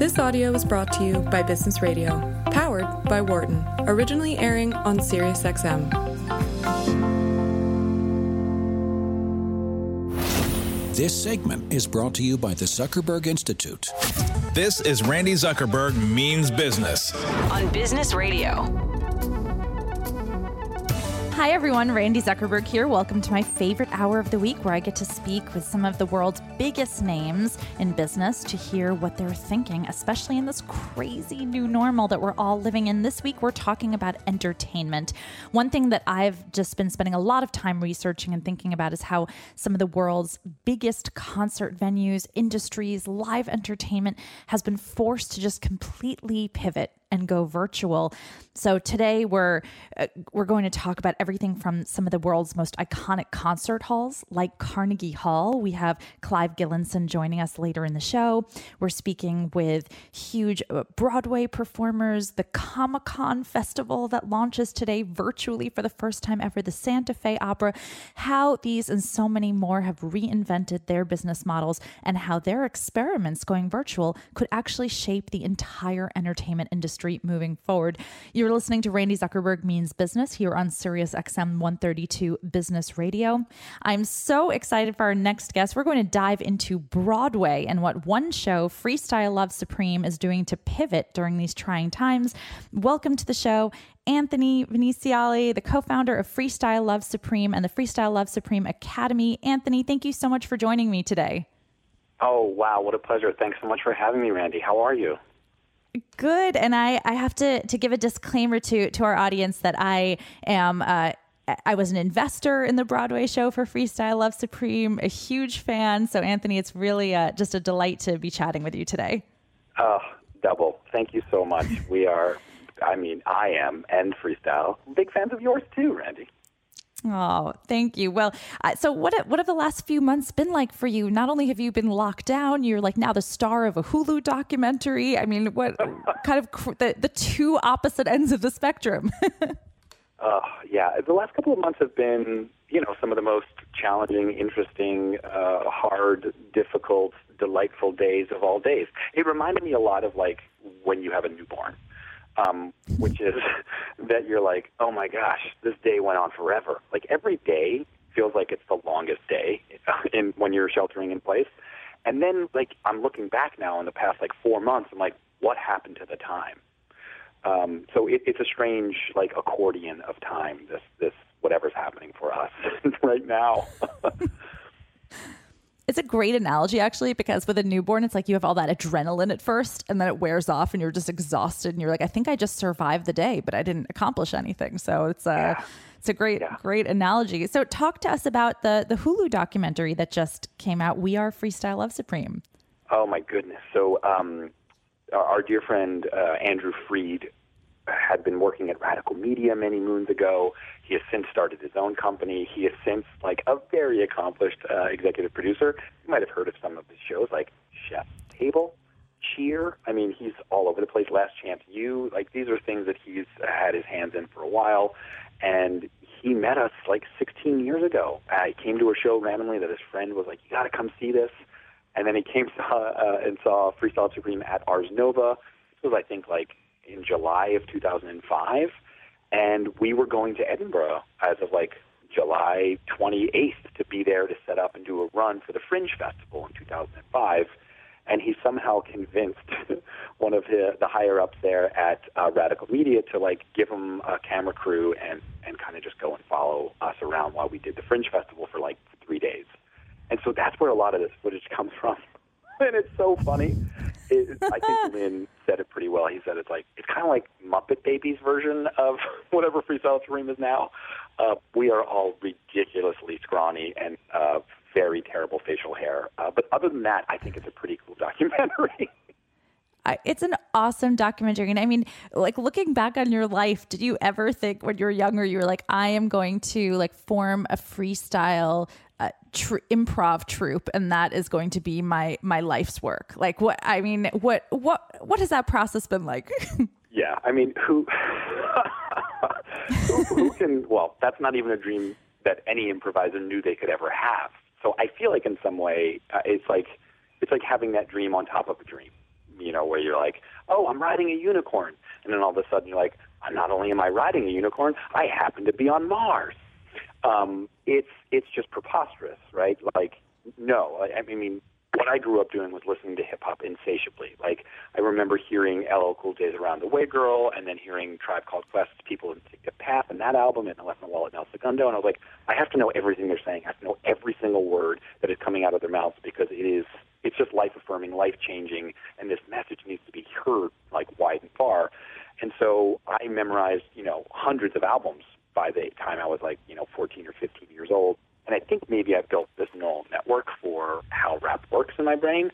This audio is brought to you by Business Radio, powered by Wharton, originally airing on SiriusXM. This segment is brought to you by the Zuckerberg Institute. This is Randi Zuckerberg Means Business on Business Radio. Hi, everyone. Randi Zuckerberg here. Welcome to my favorite hour of the week where I get to speak with some of the world's biggest names in business to hear what they're thinking, especially in this crazy new normal that we're all living in. This week, we're talking about entertainment. One thing that I've just been spending a lot of time researching and thinking about is how some of the world's biggest concert venues, industries, live entertainment has been forced to just completely pivot and go virtual. So today we're uh, we're going to talk about everything from some of the world's most iconic concert halls like Carnegie Hall. We have Clive Gillinson joining us later in the show. We're speaking with huge uh, Broadway performers, the Comic-Con festival that launches today virtually for the first time ever, the Santa Fe Opera, how these and so many more have reinvented their business models and how their experiments going virtual could actually shape the entire entertainment industry Street moving forward. You're listening to Randi Zuckerberg Means Business here on Sirius XM 132 Business Radio. I'm so excited for our next guest. We're going to dive into Broadway and what one show, Freestyle Love Supreme, is doing to pivot during these trying times. Welcome to the show. Anthony Veneziale, the co founder of Freestyle Love Supreme and the Freestyle Love Supreme Academy. Anthony, thank you so much for joining me today. Oh, wow. What a pleasure. Thanks so much for having me, Randi. How are you? Good. And I, I have to, to give a disclaimer to, to our audience that I am, uh, I was an investor in the Broadway show for Freestyle Love Supreme, a huge fan. So, Anthony, it's really uh, just a delight to be chatting with you today. Oh, double. Thank you so much. we are, I mean, I am, and Freestyle, big fans of yours too, Randi. Oh, thank you. Well, uh, so what what have the last few months been like for you? Not only have you been locked down, you're like now the star of a Hulu documentary. I mean, what kind of cr- the the two opposite ends of the spectrum? uh, yeah, the last couple of months have been, you know, some of the most challenging, interesting, uh, hard, difficult, delightful days of all days. It reminded me a lot of like when you have a newborn um, which is that you're like, oh my gosh, this day went on forever. Like every day feels like it's the longest day in when you're sheltering in place. And then like I'm looking back now in the past like four months, I'm like, what happened to the time? Um, so it, it's a strange like accordion of time. This this whatever's happening for us right now. It's a great analogy actually because with a newborn it's like you have all that adrenaline at first and then it wears off and you're just exhausted and you're like I think I just survived the day but I didn't accomplish anything. So it's a yeah. it's a great yeah. great analogy. So talk to us about the the Hulu documentary that just came out We Are Freestyle Love Supreme. Oh my goodness. So um, our, dear friend uh, Andrew Fried had been working at Radical Media many moons ago. He has since started his own company. He has since like a very accomplished uh, executive producer. You might have heard of some of his shows like Chef's Table, Cheer. I mean, he's all over the place. Last Chance U. Like these are things that he's had his hands in for a while, and he met us like 16 years ago. I came to a show randomly that his friend was like, "You got to come see this," and then he came saw, uh, and saw Freestyle Supreme at Ars Nova. This was, I think, like in July of 2005, and we were going to Edinburgh as of like July 28th to be there to set up and do a run for the Fringe Festival in 2005. And he somehow convinced one of the, the higher ups there at uh, Radical Media to like give him a camera crew and and kind of just go and follow us around while we did the Fringe Festival for like three days. And so that's where a lot of this footage comes from. and it's so funny it, I think Lin said it pretty well. He said it's like it's kind of like Muppet Babies version of whatever Freestyle Supreme is now. Uh, we are all ridiculously scrawny and uh, very terrible facial hair. Uh, but other than that, I think it's a pretty cool documentary. it's an awesome documentary. And I mean, like looking back on your life, did you ever think when you were younger, you were like, I am going to like form a freestyle uh, tr- improv troupe and that is going to be my my life's work like what i mean what what what has that process been like yeah i mean who, who who can well that's not even a dream that any improviser knew they could ever have so i feel like in some way uh, it's like it's like having that dream on top of a dream you know, where you're like, oh, I'm riding a unicorn, and then all of a sudden you're like, not only am I riding a unicorn, I happen to be on Mars. Um, it's it's just preposterous, right? Like, no, I, I mean, what I grew up doing was listening to hip hop insatiably. Like I remember hearing LL Cool J's "Around the Way Girl" and then hearing Tribe Called Quest, "People in the Path" and that album, and I left my wallet, Nel Segundo, and I was like, I have to know everything they're saying. I have to know every single word that is coming out of their mouths because it is it's just life affirming, life changing, and this message needs to be heard like wide and far. And so I memorized, you know, hundreds of albums by the time I was like, you know, 14 or 15 years old. And I think maybe I built this neural network for how rap works in my brain.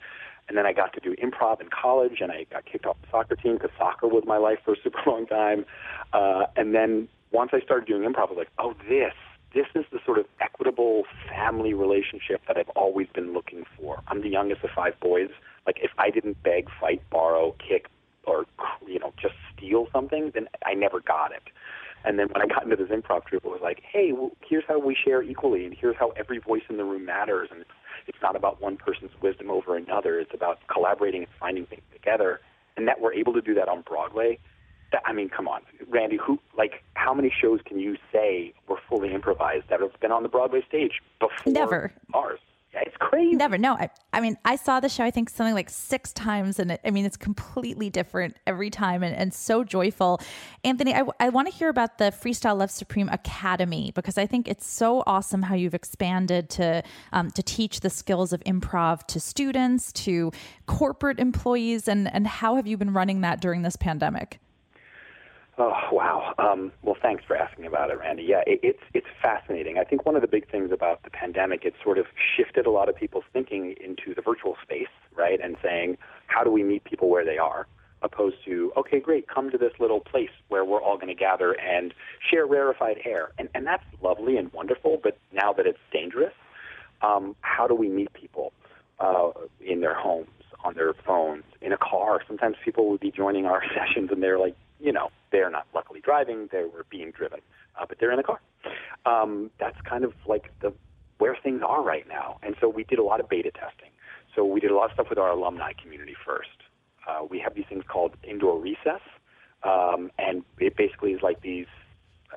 And then I got to do improv in college, and I got kicked off the soccer team because soccer was my life for a super long time. Uh, and then once I started doing improv, I was like, oh, this, this is the sort of equitable family relationship that I've always been looking for. I'm the youngest of five boys. Like, if I didn't beg, fight, borrow, kick, or you know, just steal something, then I never got it. And then when I got into this improv troupe, it was like, hey, well, here's how we share equally, and here's how every voice in the room matters, and it's, it's not about one person's wisdom over another. It's about collaborating and finding things together, and that we're able to do that on Broadway. That, I mean, come on, Randi. Who like how many shows can you say were fully improvised that have been on the Broadway stage before Never. ours? Crazy. Never. No, I, I mean, I saw the show, I think something like six times. And it, I mean, it's completely different every time and, and so joyful. Anthony, I, I want to hear about the Freestyle Love Supreme Academy because I think it's so awesome how you've expanded to, um, to teach the skills of improv to students, to corporate employees. And, and how have you been running that during this pandemic? Wow! Um, well, thanks for asking about it, Randi. Yeah, it, it's it's fascinating. I think one of the big things about the pandemic, it sort of shifted a lot of people's thinking into the virtual space, right? And saying, how do we meet people where they are, opposed to, okay, great, come to this little place where we're all going to gather and share rarefied air, and and that's lovely and wonderful. But now that it's dangerous, um, how do we meet people uh, in their homes, on their phones, in a car? Sometimes people would be joining our sessions and they're like you know, they're not luckily driving; they were being driven, uh, but they're in a car. Um, that's kind of like the where things are right now. And so we did a lot of beta testing. So we did a lot of stuff with our alumni community first. Uh, we have these things called indoor recess, um, and it basically is like these.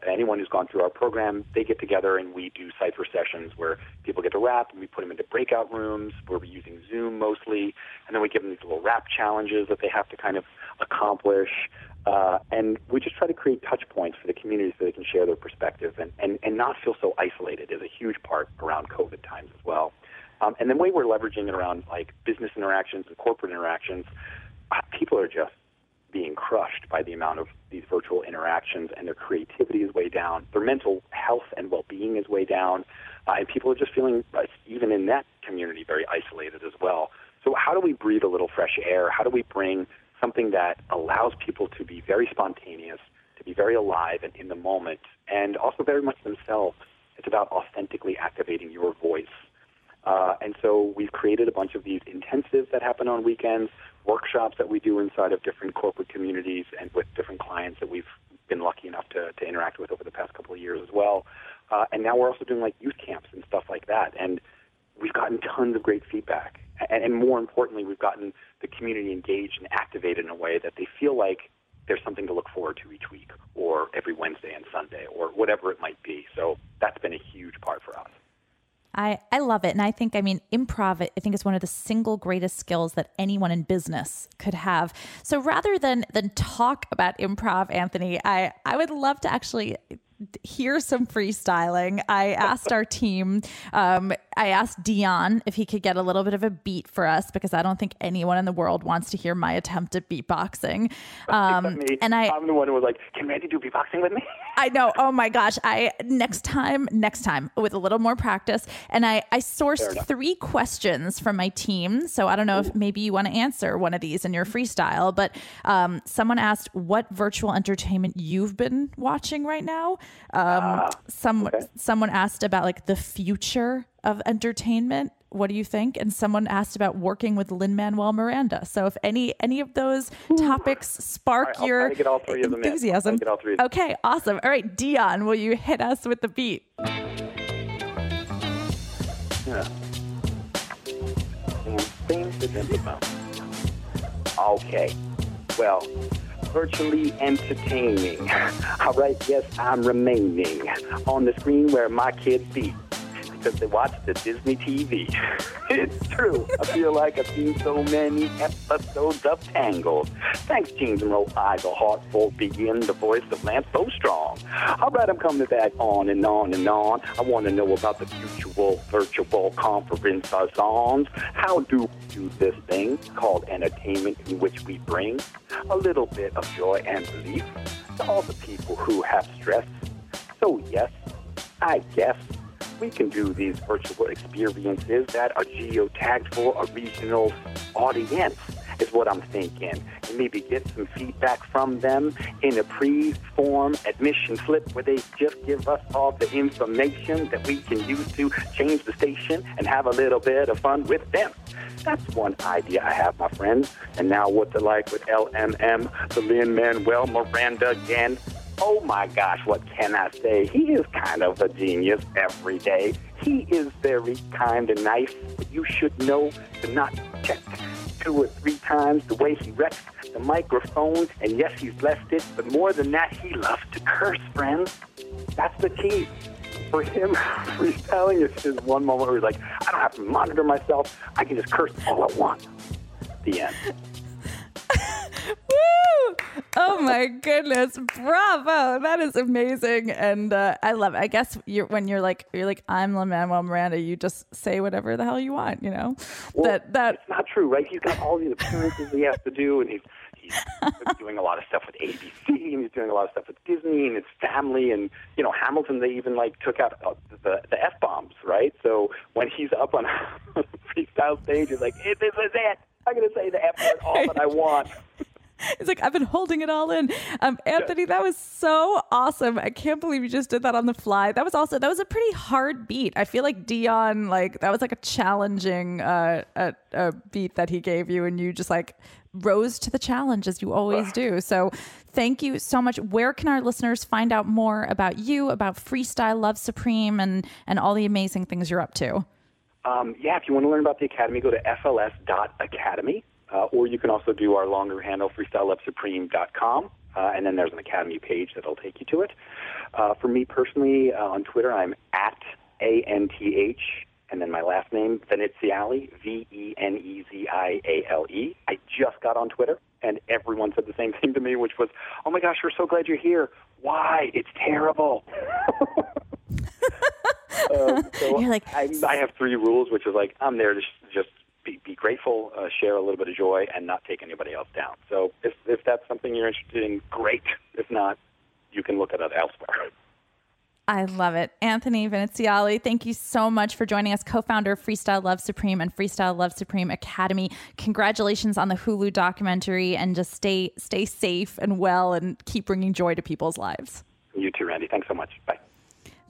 Anyone who's gone through our program, they get together and we do cipher sessions where people get to rap and we put them into breakout rooms where we're using Zoom mostly, and then we give them these little rap challenges that they have to kind of accomplish. Uh, and we just try to create touch points for the community so they can share their perspective and, and, and not feel so isolated is a huge part around COVID times as well. Um, and the way we're leveraging it around like business interactions and corporate interactions, uh, people are just being crushed by the amount of these virtual interactions and their creativity down. Their mental health and well-being is way down. Uh, and people are just feeling, uh, even in that community, very isolated as well. So how do we breathe a little fresh air? How do we bring something that allows people to be very spontaneous, to be very alive and in the moment, and also very much themselves. It's about authentically activating your voice. Uh, and so we've created a bunch of these intensives that happen on weekends, workshops that we do inside of different corporate communities and with different clients that we've been lucky enough to, to interact with over the past couple of years as well. Uh, and now we're also doing like youth camps and stuff like that. And we've gotten tons of great feedback. And, and more importantly, we've gotten the community engaged and activated in a way that they feel like there's something to look forward to each week or every Wednesday and Sunday or whatever it might be. So that's been a huge part for us. I, I love it. And I think, I mean, improv, I think is one of the single greatest skills that anyone in business could have. So rather than than talk about improv, Anthony, I, I would love to actually hear some freestyling. I asked our team, um, I asked Dion if he could get a little bit of a beat for us because I don't think anyone in the world wants to hear my attempt at beatboxing. Um, and I, I'm the one who was like, "Can Randi do beatboxing with me?" I know. Oh my gosh! I next time, next time with a little more practice, and I I sourced three questions from my team. So I don't know Ooh. if maybe you want to answer one of these in your freestyle, but um, someone asked what virtual entertainment you've been watching right now. Um, uh, some okay. someone asked about like the future of entertainment. What do you think? And someone asked about working with Lin Manuel Miranda. So if any any of those topics spark right, your enthusiasm, okay, awesome. All right, Dion, will you hit us with the beat? Yeah. Okay. Well, virtually entertaining. All right, yes, I'm remaining on the screen where my kids be because they watch the Disney TV. it's true. I feel like I've seen so many episodes of Tangled. Thanks, Roll Eyes, a heart full begin, the voice of Lance so strong. All right, I'm coming back on and on and on. I want to know about the mutual virtual conference songs. How do we do this thing called entertainment in which we bring a little bit of joy and relief to all the people who have stress? So, yes, I guess we can do these virtual experiences that are geotagged for a regional audience is what I'm thinking. And maybe get some feedback from them in a pre-form admission slip where they just give us all the information that we can use to change the station and have a little bit of fun with them. That's one idea I have, my friends. And now what's it like with LMM, the Lin-Manuel Miranda again? Oh my gosh, what can I say? He is kind of a genius every day. He is very kind and nice, you should know to not check two or three times the way he wrecks the microphone. And yes, he's blessed it, but more than that, he loves to curse, friends. That's the key. For him, freestyling is his one moment where he's like, I don't have to monitor myself. I can just curse all I want. The end. Oh my goodness, bravo! That is amazing, and uh, I love. it. I guess you're when you're like you're like I'm Lin Manuel Miranda. You just say whatever the hell you want, you know. Well, that that it's not true, right? He's got all these appearances he has to do, and he's he's doing a lot of stuff with ABC, and he's doing a lot of stuff with Disney and his family, and you know Hamilton. They even like took out uh, the the f bombs, right? So when he's up on freestyle stage, he's like, hey, "This is it. I'm gonna say the f word all that I want." He's like, I've been holding it all in. Um, Anthony, that was so awesome. I can't believe you just did that on the fly. That was also that was a pretty hard beat. I feel like Dion, like that was like a challenging uh, a, a beat that he gave you, and you just like rose to the challenge as you always do. So thank you so much. Where can our listeners find out more about you, about Freestyle Love Supreme, and and all the amazing things you're up to? Um, yeah, if you want to learn about the Academy, go to fls.academy. Uh, or you can also do our longer handle, freestylelovesupreme.com, uh, and then there's an Academy page that'll take you to it. Uh, for me personally, uh, on Twitter, I'm at A-N-T-H, and then my last name, Veneziale, V-E-N-E-Z-I-A-L-E. I just got on Twitter, and everyone said the same thing to me, which was, oh my gosh, we're so glad you're here. Why? It's terrible. um, so You're like- I, I have three rules, which is like, I'm there to sh- just be, grateful, uh, share a little bit of joy, and not take anybody else down. So if, if that's something you're interested in, great. If not, you can look at it elsewhere. I love it. Anthony Veneziale, thank you so much for joining us, co founder of Freestyle Love Supreme and Freestyle Love Supreme Academy. Congratulations on the Hulu documentary and just stay stay safe and well and keep bringing joy to people's lives. You too, Randi. Thanks so much. Bye.